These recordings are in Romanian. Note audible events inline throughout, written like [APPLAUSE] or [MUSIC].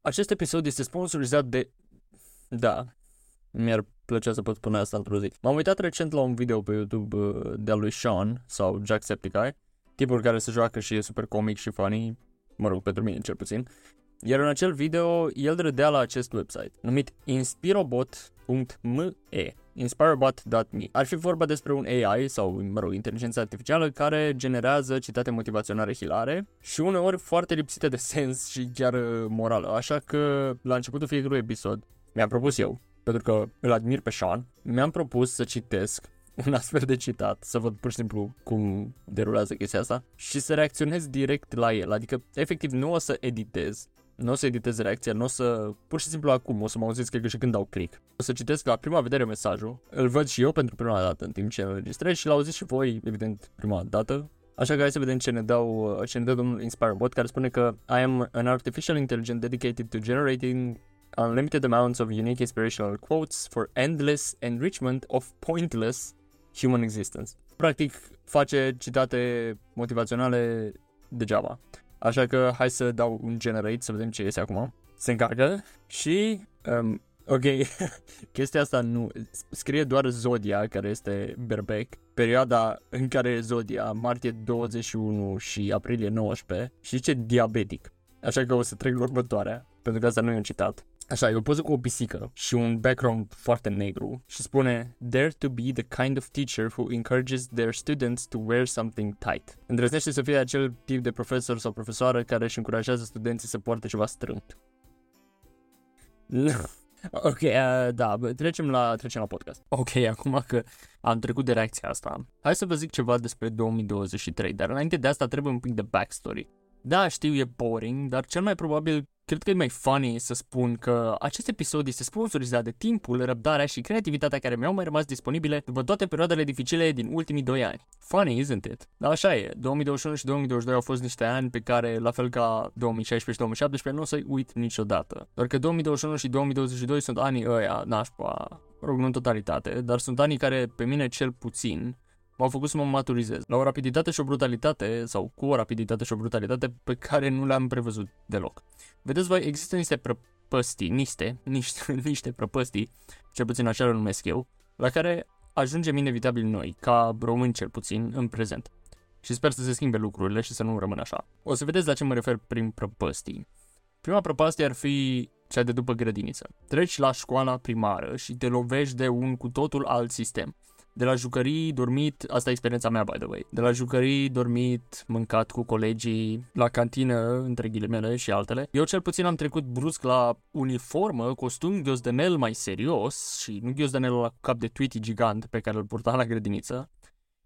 Acest episod este sponsorizat de... Da, mi-ar plăcea să pot spune asta într-o zi. M-am uitat recent la un video pe YouTube uh, de lui Sean sau Jacksepticeye, tipul care se joacă și e super comic și funny, mă rog, pentru mine cel puțin. Iar în acel video, el râdea la acest website, numit inspirobot.me inspirebot.me. Ar fi vorba despre un AI sau, mă rog, inteligență artificială care generează citate motivaționale hilare și uneori foarte lipsite de sens și chiar uh, morală. Așa că, la începutul fiecărui episod, mi-am propus eu, pentru că îl admir pe Sean, mi-am propus să citesc un astfel de citat, să văd pur și simplu cum derulează chestia asta și să reacționez direct la el. Adică, efectiv, nu o să editez, nu o să editez reacția, nu o să, pur și simplu acum, o să mă auziți cred că și când dau click. O să citesc la prima vedere mesajul, îl văd și eu pentru prima dată în timp ce îl înregistrez și l-auziți și voi, evident, prima dată. Așa că hai să vedem ce ne dau, ce ne dă domnul InspireBot, care spune că I am an artificial intelligence dedicated to generating unlimited amounts of unique inspirational quotes for endless enrichment of pointless human existence. Practic, face citate motivaționale degeaba. Așa că hai să dau un generate să vedem ce iese acum. Se încarcă și... Um, ok, [LAUGHS] chestia asta nu... Scrie doar Zodia, care este berbec, perioada în care e Zodia, martie 21 și aprilie 19, și zice diabetic. Așa că o să trec la următoarea, pentru că asta nu e un citat. Așa, e o poză cu o pisică și un background foarte negru și spune Dare to be the kind of teacher who encourages their students to wear something tight. Îndrăznește să fie acel tip de profesor sau profesoară care își încurajează studenții să poarte ceva strâmt. [LAUGHS] ok, uh, da, trecem la, trecem la podcast. Ok, acum că am trecut de reacția asta, hai să vă zic ceva despre 2023, dar înainte de asta trebuie un pic de backstory. Da, știu, e boring, dar cel mai probabil Cred că e mai funny să spun că acest episod este sponsorizat de timpul, răbdarea și creativitatea care mi-au mai rămas disponibile după toate perioadele dificile din ultimii doi ani. Funny, isn't it? Dar așa e, 2021 și 2022 au fost niște ani pe care, la fel ca 2016 și 2017, nu o să-i uit niciodată. Doar că 2021 și 2022 sunt anii ăia, nașpa, rog, nu în totalitate, dar sunt anii care, pe mine cel puțin, m-au făcut să mă maturizez la o rapiditate și o brutalitate, sau cu o rapiditate și o brutalitate pe care nu le-am prevăzut deloc. Vedeți voi, există niște prăpăstii, niște, [LAUGHS] niște, niște prăpăstii, cel puțin așa le numesc eu, la care ajungem inevitabil noi, ca români cel puțin, în prezent. Și sper să se schimbe lucrurile și să nu rămână așa. O să vedeți la ce mă refer prin prăpăstii. Prima prăpastie ar fi cea de după grădiniță. Treci la școala primară și te lovești de un cu totul alt sistem. De la jucării, dormit, asta e experiența mea, by the way. De la jucării, dormit, mâncat cu colegii, la cantină, între ghilimele și altele. Eu cel puțin am trecut brusc la uniformă, costum ghiozdanel mai serios și nu ghiozdanelul la cap de Tweety gigant pe care îl purta la grădiniță.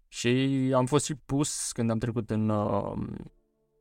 Și am fost și pus când am trecut în uh,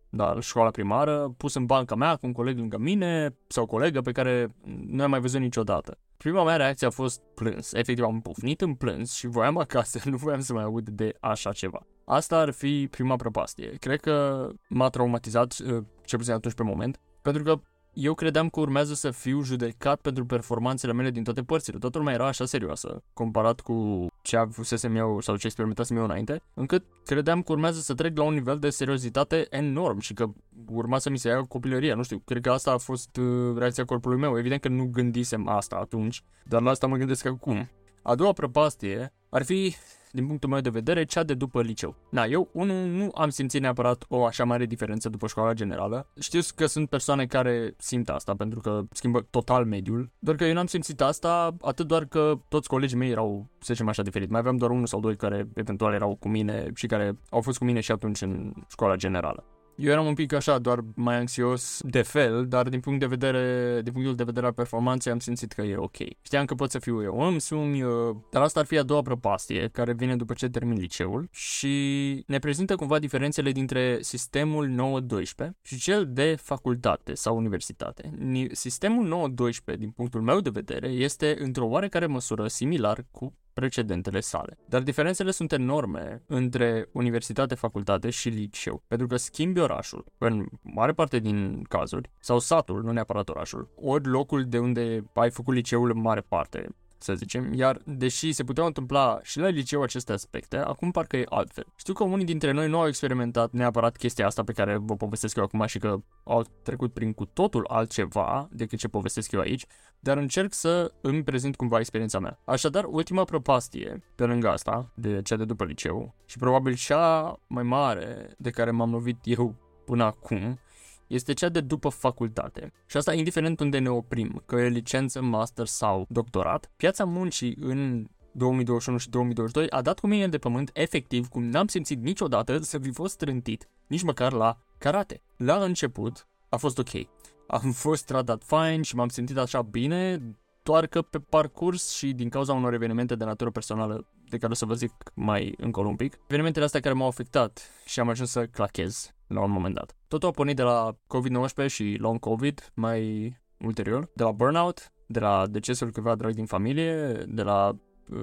da, școala primară, pus în banca mea cu un coleg lângă mine sau o colegă pe care nu am mai văzut niciodată. Prima mea reacție a fost plâns. Efectiv am pufnit în plâns și voiam acasă, [LAUGHS] nu voiam să mai aud de așa ceva. Asta ar fi prima prăpastie. Cred că m-a traumatizat, uh, cel puțin atunci pe moment, pentru că eu credeam că urmează să fiu judecat pentru performanțele mele din toate părțile. Totul lumea era așa serioasă, comparat cu ce avusesem eu sau ce experimentasem eu înainte, încât credeam că urmează să trec la un nivel de seriozitate enorm și că urma să mi se ia copilăria. Nu știu, cred că asta a fost uh, reacția corpului meu. Evident că nu gândisem asta atunci, dar la asta mă gândesc acum. A doua prăpastie ar fi din punctul meu de vedere, cea de după liceu. Da, eu, unul, nu am simțit neapărat o așa mare diferență după școala generală. Știu că sunt persoane care simt asta pentru că schimbă total mediul, doar că eu n-am simțit asta atât doar că toți colegii mei erau, să zicem așa, diferit. Mai aveam doar unul sau doi care eventual erau cu mine și care au fost cu mine și atunci în școala generală. Eu eram un pic așa, doar mai anxios de fel, dar din punct de vedere, din punctul de vedere al performanței am simțit că e ok. Știam că pot să fiu eu însumi, uh, dar asta ar fi a doua prăpastie, care vine după ce termin liceul și ne prezintă cumva diferențele dintre sistemul 9-12 și cel de facultate sau universitate. Sistemul 9-12, din punctul meu de vedere, este într-o oarecare măsură similar cu precedentele sale. Dar diferențele sunt enorme între universitate, facultate și liceu, pentru că schimbi orașul, în mare parte din cazuri, sau satul, nu neapărat orașul, ori locul de unde ai făcut liceul în mare parte, să zicem, iar deși se puteau întâmpla și la liceu aceste aspecte, acum parcă e altfel. Știu că unii dintre noi nu au experimentat neapărat chestia asta pe care vă povestesc eu acum și că au trecut prin cu totul altceva decât ce povestesc eu aici, dar încerc să îmi prezint cumva experiența mea. Așadar, ultima propastie, pe lângă asta, de cea de după liceu, și probabil cea mai mare de care m-am lovit eu până acum, este cea de după facultate. Și asta indiferent unde ne oprim, că e licență, master sau doctorat, piața muncii în 2021 și 2022 a dat cu mine de pământ efectiv cum n-am simțit niciodată să fi fost trântit, nici măcar la karate. La început a fost ok. Am fost tratat fine și m-am simțit așa bine, doar că pe parcurs și din cauza unor evenimente de natură personală de care o să vă zic mai încolo un pic, evenimentele astea care m-au afectat și am ajuns să clachez la un moment dat. Totul a pornit de la COVID-19 și long COVID mai ulterior, de la burnout, de la decesul cuiva drag din familie, de la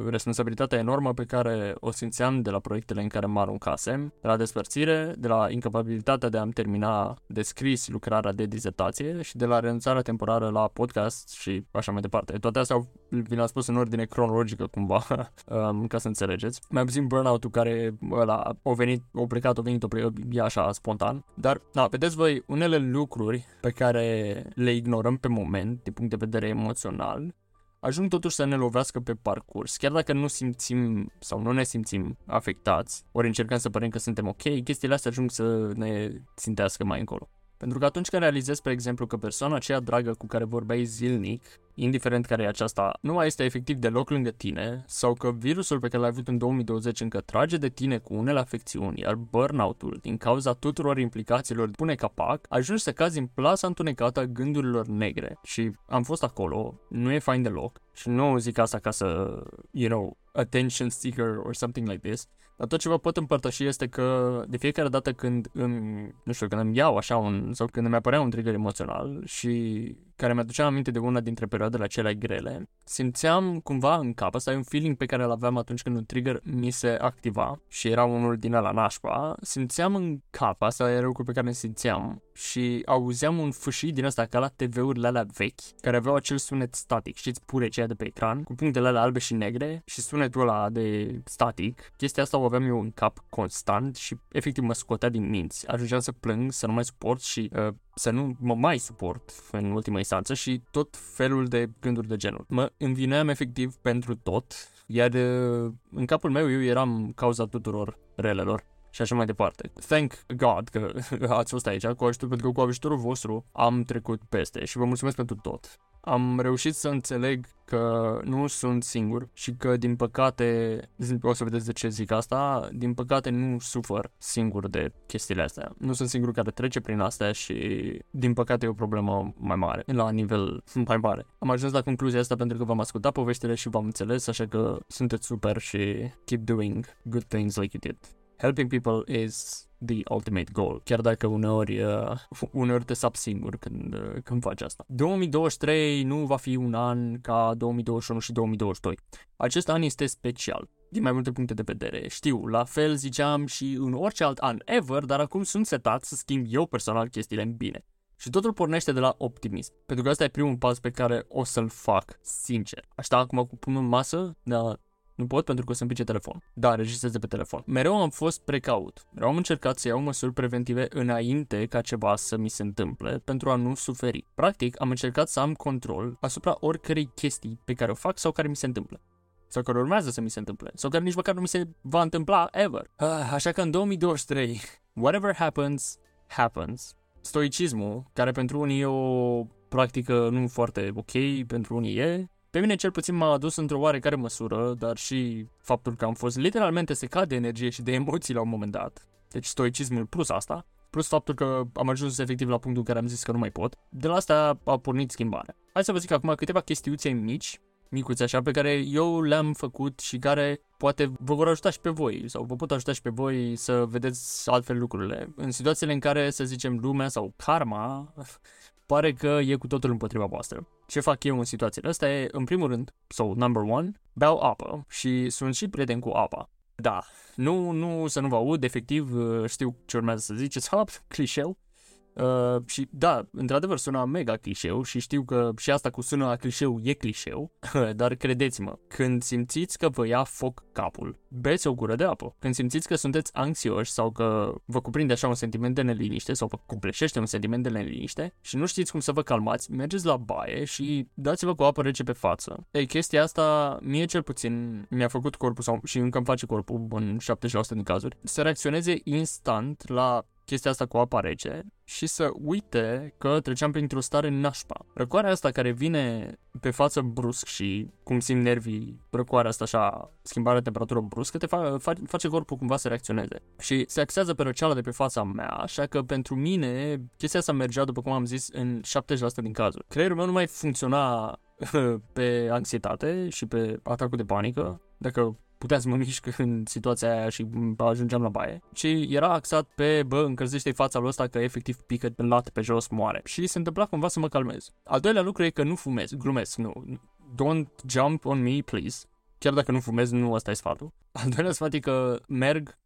responsabilitatea enormă pe care o simțeam de la proiectele în care mă aruncasem, de la despărțire, de la incapabilitatea de a-mi termina de scris lucrarea de dizertație și de la renunțarea temporară la podcast și așa mai departe. Toate astea vi le-am spus în ordine cronologică cumva, [LAUGHS] um, ca să înțelegeți. Mai puțin burnout-ul care ăla, a venit, a plecat, a venit, a plecat, e așa, spontan. Dar, da, vedeți voi, unele lucruri pe care le ignorăm pe moment, din punct de vedere emoțional, ajung totuși să ne lovească pe parcurs. Chiar dacă nu simțim sau nu ne simțim afectați, ori încercăm să părem că suntem ok, chestiile astea ajung să ne țintească mai încolo. Pentru că atunci când realizezi, spre exemplu, că persoana aceea dragă cu care vorbeai zilnic indiferent care e aceasta, nu mai este efectiv deloc lângă tine sau că virusul pe care l-ai avut în 2020 încă trage de tine cu unele afecțiuni, iar burnout-ul, din cauza tuturor implicațiilor, pune capac, ajungi să cazi în plasa întunecată a gândurilor negre. Și am fost acolo, nu e fain deloc și nu zic asta ca să, you know, attention seeker or something like this, dar tot ce vă pot împărtăși este că de fiecare dată când îmi, nu știu, când îmi iau așa un, sau când îmi apărea un trigger emoțional și care mi-aducea aminte de una dintre perioadele acelea grele, simțeam cumva în cap, asta e un feeling pe care îl aveam atunci când un trigger mi se activa și era unul din la nașpa, simțeam în cap, asta era lucru pe care ne simțeam și auzeam un fâșii din asta ca la TV-urile alea vechi, care aveau acel sunet static, știți, pure ceea de pe ecran, cu punctele alea albe și negre și sunetul ăla de static. Chestia asta o aveam eu în cap constant și efectiv mă scotea din minți. Ajungeam să plâng, să nu mai suport și uh, să nu mă mai suport în ultima instanță și tot felul de gânduri de genul. Mă învineam efectiv pentru tot, iar uh, în capul meu eu eram cauza tuturor relelor și așa mai departe. Thank God că [LAUGHS] ați fost aici cu ajutor, pentru că cu ajutorul vostru am trecut peste și vă mulțumesc pentru tot am reușit să înțeleg că nu sunt singur și că, din păcate, o să vedeți de ce zic asta, din păcate nu sufăr singur de chestiile astea. Nu sunt singur care trece prin astea și, din păcate, e o problemă mai mare, la nivel mai mare. Am ajuns la concluzia asta pentru că v-am ascultat poveștile și v-am înțeles, așa că sunteți super și keep doing good things like you did. Helping people is the ultimate goal, chiar dacă uneori, uh, uneori te sap singur când, uh, când faci asta. 2023 nu va fi un an ca 2021 și 2022. Acest an este special din mai multe puncte de vedere. Știu, la fel ziceam și în orice alt an ever, dar acum sunt setat să schimb eu personal chestiile în bine. Și totul pornește de la optimism. Pentru că asta e primul pas pe care o să-l fac, sincer. Așa acum cu pumnul în masă, dar nu pot pentru că o să-mi pice telefon. Da, registrez de pe telefon. Mereu am fost precaut. Mereu am încercat să iau măsuri preventive înainte ca ceva să mi se întâmple pentru a nu suferi. Practic, am încercat să am control asupra oricărei chestii pe care o fac sau care mi se întâmplă sau care urmează să mi se întâmple, sau care nici măcar nu mi se va întâmpla ever. Ah, așa că în 2023, whatever happens, happens. Stoicismul, care pentru unii e o practică nu foarte ok, pentru unii e, pe mine cel puțin m-a adus într-o oarecare măsură, dar și faptul că am fost literalmente secat de energie și de emoții la un moment dat. Deci stoicismul plus asta, plus faptul că am ajuns efectiv la punctul în care am zis că nu mai pot. De la asta a pornit schimbarea. Hai să vă zic acum câteva chestiuțe mici, micuțe așa, pe care eu le-am făcut și care poate vă vor ajuta și pe voi sau vă pot ajuta și pe voi să vedeți altfel lucrurile. În situațiile în care, să zicem, lumea sau karma pare că e cu totul împotriva voastră. Ce fac eu în situațiile astea e, în primul rând, so, number one, beau apă și sunt și prieten cu apa. Da, nu, nu să nu vă aud, efectiv știu ce urmează să ziceți, [LAUGHS] hop, clișeu, Uh, și da, într-adevăr sună mega clișeu și știu că și asta cu sună a clișeu e clișeu, [LAUGHS] dar credeți-mă, când simțiți că vă ia foc capul, beți o gură de apă. Când simțiți că sunteți anxioși sau că vă cuprinde așa un sentiment de neliniște sau vă cupleșește un sentiment de neliniște și nu știți cum să vă calmați, mergeți la baie și dați-vă cu apă rece pe față. Ei, chestia asta, mie cel puțin, mi-a făcut corpul sau și încă îmi face corpul în 70% din cazuri, să reacționeze instant la chestia asta cu apa rece și să uite că treceam printr-o stare nașpa. Răcoarea asta care vine pe față brusc și cum simt nervii, răcoarea asta așa, schimbarea temperatură bruscă, te fa- fa- face corpul cumva să reacționeze. Și se axează pe răceala de pe fața mea, așa că pentru mine chestia asta mergea, după cum am zis, în 70% din cazuri. Creierul meu nu mai funcționa [LAUGHS] pe anxietate și pe atacul de panică, dacă puteam să mă mișc [LAUGHS] în situația aia și ajungeam la baie, ci era axat pe, bă, încălzește fața lui ăsta că efectiv pică în lat pe jos, moare. Și se întâmpla cumva să mă calmez. Al doilea lucru e că nu fumez, glumesc, nu. Don't jump on me, please. Chiar dacă nu fumez, nu ăsta e sfatul. [LAUGHS] Al doilea sfat e că merg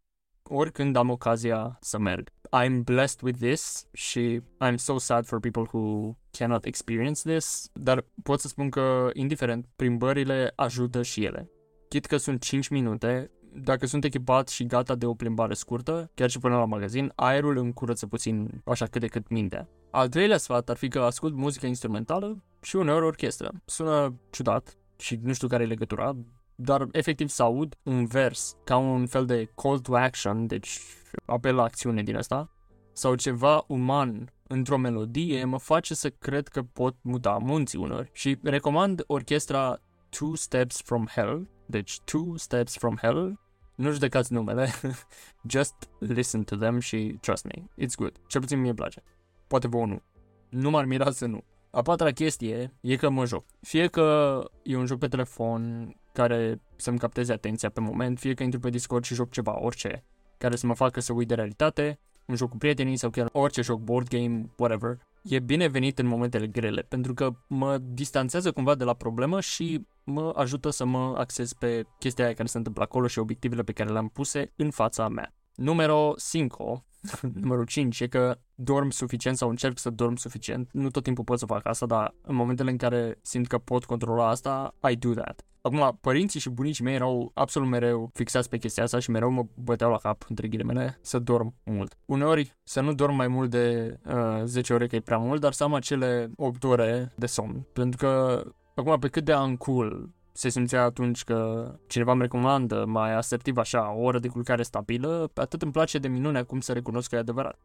oricând am ocazia să merg. I'm blessed with this și I'm so sad for people who cannot experience this, dar pot să spun că, indiferent, plimbările ajută și ele. Chit că sunt 5 minute, dacă sunt echipat și gata de o plimbare scurtă, chiar și până la magazin, aerul îmi curăță puțin așa cât de cât mintea. Al treilea sfat ar fi că ascult muzică instrumentală și uneori orchestră. Sună ciudat și nu știu care e legătura, dar efectiv să aud un vers ca un fel de call to action, deci apel la acțiune din asta, sau ceva uman într-o melodie mă face să cred că pot muta munții unor. Și recomand orchestra Two Steps from Hell deci, Two Steps from Hell, nu judecați numele, [LAUGHS] just listen to them și trust me, it's good. Cel puțin mie place. Poate vouă nu. Nu m-ar mira să nu. A patra chestie e că mă joc. Fie că e un joc pe telefon care să-mi capteze atenția pe moment, fie că intru pe Discord și joc ceva, orice, care să mă facă să uit de realitate, un joc cu prietenii sau chiar orice joc, board game, whatever, e binevenit în momentele grele, pentru că mă distanțează cumva de la problemă și mă ajută să mă axez pe chestia aia care se întâmplă acolo și obiectivele pe care le-am puse în fața mea. Numero 5, [LAUGHS] numărul 5 e că dorm suficient sau încerc să dorm suficient. Nu tot timpul pot să fac asta, dar în momentele în care simt că pot controla asta, I do that. Acum, părinții și bunicii mei erau absolut mereu fixați pe chestia asta și mereu mă băteau la cap, între ghilimele, să dorm mult. Uneori, să nu dorm mai mult de uh, 10 ore, că e prea mult, dar să am acele 8 ore de somn. Pentru că, acum, pe cât de uncool se simțea atunci că cineva îmi recomandă mai asertiv așa o oră de culcare stabilă, atât îmi place de minune acum să recunosc că e adevărat.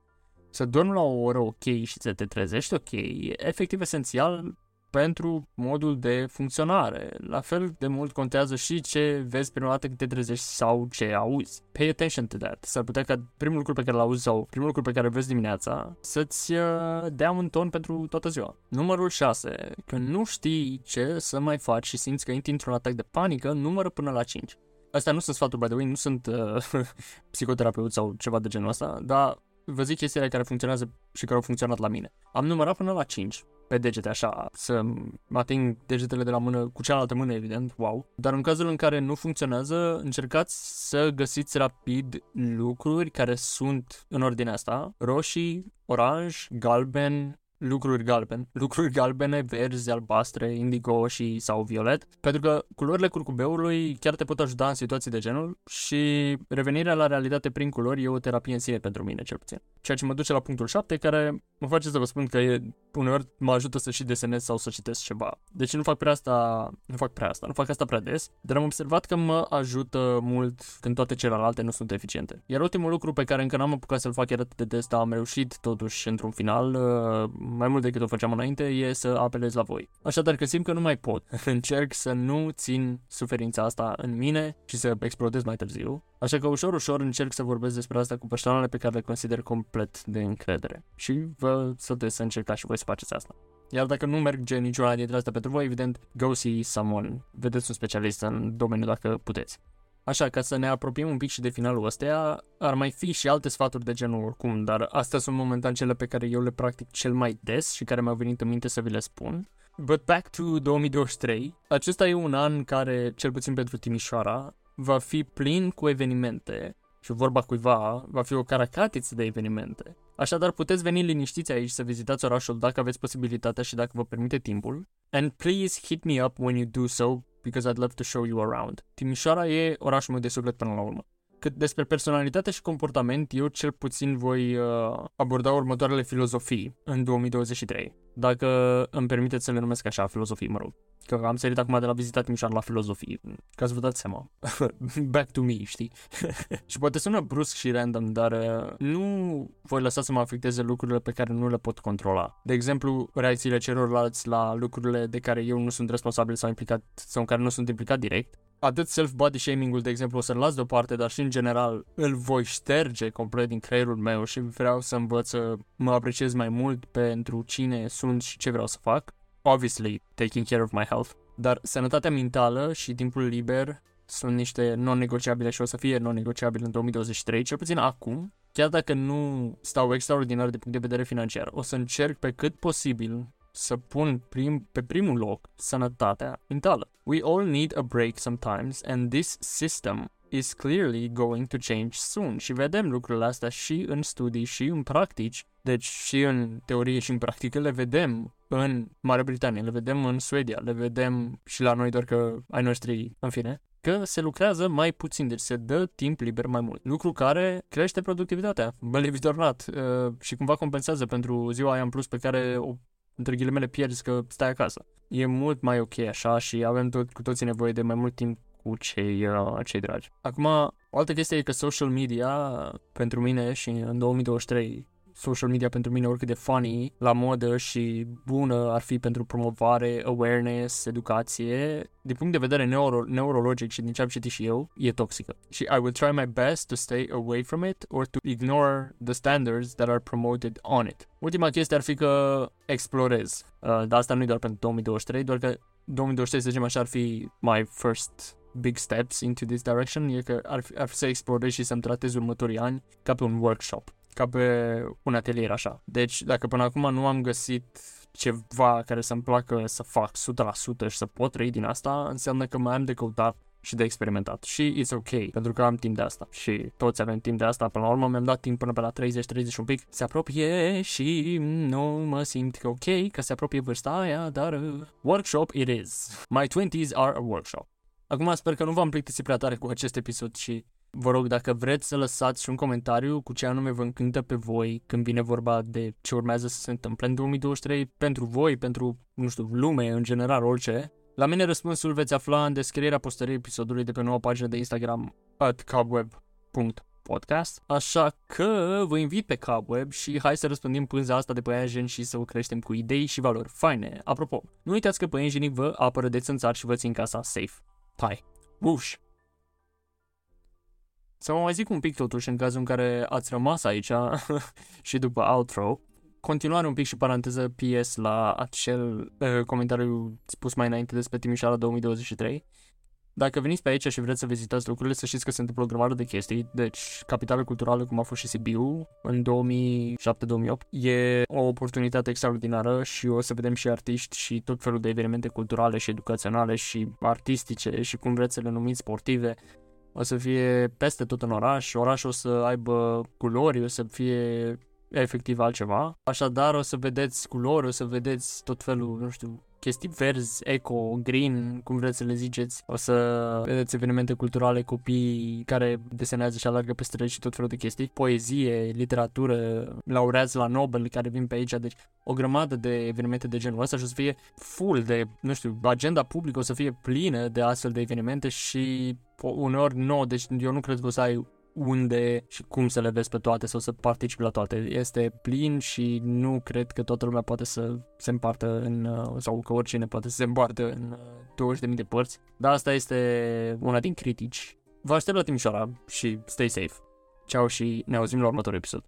Să dormi la o oră ok și să te trezești ok e efectiv esențial pentru modul de funcționare. La fel de mult contează și ce vezi prima dată când te trezești sau ce auzi. Pay attention to that. S-ar putea ca primul lucru pe care l auzi sau primul lucru pe care îl vezi dimineața să-ți uh, dea un ton pentru toată ziua. Numărul 6. Când nu știi ce să mai faci și simți că intri într-un atac de panică, numără până la 5. Astea nu sunt sfaturi, by the way, nu sunt uh, [LAUGHS] psihoterapeut sau ceva de genul ăsta, dar vă zic chestiile care funcționează și care au funcționat la mine. Am numărat până la 5 pe degete așa, să ating degetele de la mână cu cealaltă mână, evident, wow. Dar în cazul în care nu funcționează, încercați să găsiți rapid lucruri care sunt în ordinea asta, roșii, oranj, galben, lucruri galben, lucruri galbene, verzi, albastre, indigo și sau violet, pentru că culorile curcubeului chiar te pot ajuta în situații de genul și revenirea la realitate prin culori e o terapie în sine pentru mine, cel puțin. Ceea ce mă duce la punctul 7, care mă face să vă spun că e, uneori mă ajută să și desenez sau să citesc ceva. Deci nu fac prea asta, nu fac prea asta, nu fac asta prea des, dar am observat că mă ajută mult când toate celelalte nu sunt eficiente. Iar ultimul lucru pe care încă n-am apucat să-l fac chiar atât de des, dar am reușit totuși într-un final, uh, mai mult decât o făceam înainte, e să apelez la voi. Așadar că simt că nu mai pot. [LAUGHS] Încerc să nu țin suferința asta în mine și să explodez mai târziu. Așa că ușor, ușor încerc să vorbesc despre asta cu persoanele pe care le consider complet de încredere. Și vă sătuiesc să încercați și voi să faceți asta. Iar dacă nu merge niciuna dintre astea pentru voi, evident, go see someone. Vedeți un specialist în domeniu dacă puteți. Așa, ca să ne apropiem un pic și de finalul ăsteia, ar mai fi și alte sfaturi de genul oricum, dar astea sunt momentan cele pe care eu le practic cel mai des și care mi-au venit în minte să vi le spun. But back to 2023, acesta e un an care, cel puțin pentru Timișoara, va fi plin cu evenimente și vorba cuiva va fi o caracatiță de evenimente. Așadar, puteți veni liniștiți aici să vizitați orașul dacă aveți posibilitatea și dacă vă permite timpul. And please hit me up when you do so, because I'd love to show you around. Timișoara e orașul meu de suflet până la urmă. Cât despre personalitate și comportament, eu cel puțin voi uh, aborda următoarele filozofii în 2023. Dacă îmi permiteți să le numesc așa, filozofii, mă rog. Că am sărit acum de la vizitat Timișoara la filozofii, ca să vă dați seama. [LAUGHS] Back to me, știi? [LAUGHS] și poate sună brusc și random, dar uh, nu voi lăsa să mă afecteze lucrurile pe care nu le pot controla. De exemplu, reacțiile celorlalți la lucrurile de care eu nu sunt responsabil sau implicat, sau în care nu sunt implicat direct atât self-body shaming-ul, de exemplu, o să-l las deoparte, dar și în general îl voi șterge complet din creierul meu și vreau să învăț să mă apreciez mai mult pentru cine sunt și ce vreau să fac. Obviously, taking care of my health. Dar sănătatea mentală și timpul liber sunt niște non-negociabile și o să fie non-negociabile în 2023, cel puțin acum. Chiar dacă nu stau extraordinar de punct de vedere financiar, o să încerc pe cât posibil să pun prim, pe primul loc sănătatea mentală. We all need a break sometimes and this system is clearly going to change soon. Și vedem lucrurile astea și în studii și în practici, deci și în teorie și în practică le vedem în Marea Britanie, le vedem în Suedia, le vedem și la noi, doar că ai noștri, în fine, că se lucrează mai puțin, deci se dă timp liber mai mult. Lucru care crește productivitatea, believe it or not, uh, și cumva compensează pentru ziua aia în plus pe care o între ghilimele pierzi că stai acasă. E mult mai ok așa și avem tot, cu toții nevoie de mai mult timp cu cei, uh, cei dragi. Acum, o altă chestie e că social media, pentru mine și în 2023, social media pentru mine oricât de funny, la modă și bună ar fi pentru promovare, awareness, educație, din punct de vedere neuro- neurologic și din ce am citit și eu, e toxică. Și I will try my best to stay away from it or to ignore the standards that are promoted on it. Ultima chestie ar fi că explorez. Uh, dar asta nu e doar pentru 2023, doar că 2023, să zicem așa, ar fi my first big steps into this direction, e că ar fi, ar fi să explorez și să-mi tratez următorii ani ca pe un workshop ca pe un atelier așa. Deci dacă până acum nu am găsit ceva care să-mi placă să fac 100% și să pot trăi din asta, înseamnă că mai am de căutat și de experimentat. Și it's ok, pentru că am timp de asta. Și toți avem timp de asta. Până la urmă mi-am dat timp până pe la 30-30 un pic. Se apropie și nu mă simt că ok, că se apropie vârsta aia, dar uh, workshop it is. My 20s are a workshop. Acum sper că nu v-am plictisit prea tare cu acest episod și Vă rog, dacă vreți să lăsați și un comentariu cu ce anume vă încântă pe voi când vine vorba de ce urmează să se întâmple în 2023 pentru voi, pentru, nu știu, lume în general, orice. La mine răspunsul veți afla în descrierea postării episodului de pe noua pagină de Instagram at cobweb.podcast Așa că vă invit pe Cobweb și hai să răspândim pânza asta de păianjen și să o creștem cu idei și valori faine. Apropo, nu uitați că păianjenii vă apără de țânțar și vă țin casa safe. Hai, Whoosh! Să vă mai zic un pic totuși în cazul în care ați rămas aici [LAUGHS] și după outro. Continuare un pic și paranteză PS la acel uh, comentariu spus mai înainte despre Timișoara 2023. Dacă veniți pe aici și vreți să vizitați lucrurile, să știți că se întâmplă o grămadă de chestii. Deci, capitală culturală, cum a fost și Sibiu în 2007-2008, e o oportunitate extraordinară și o să vedem și artiști și tot felul de evenimente culturale și educaționale și artistice și cum vreți să le numiți sportive o să fie peste tot în oraș, orașul o să aibă culori, o să fie efectiv altceva. Așadar o să vedeți culori, o să vedeți tot felul, nu știu, chestii verzi, eco, green, cum vreți să le ziceți. O să vedeți evenimente culturale, copii care desenează și alargă pe străzi și tot felul de chestii. Poezie, literatură, laureați la Nobel care vin pe aici. Deci o grămadă de evenimente de genul ăsta și o să fie full de, nu știu, agenda publică o să fie plină de astfel de evenimente și uneori nu, deci eu nu cred că o să ai unde și cum să le vezi pe toate sau să participi la toate. Este plin și nu cred că toată lumea poate să se împartă în, uh, sau că oricine poate să se împartă în 20.000 uh, de părți. Dar asta este una din critici. Vă aștept la Timișoara și stay safe. Ciao și ne auzim la următorul episod.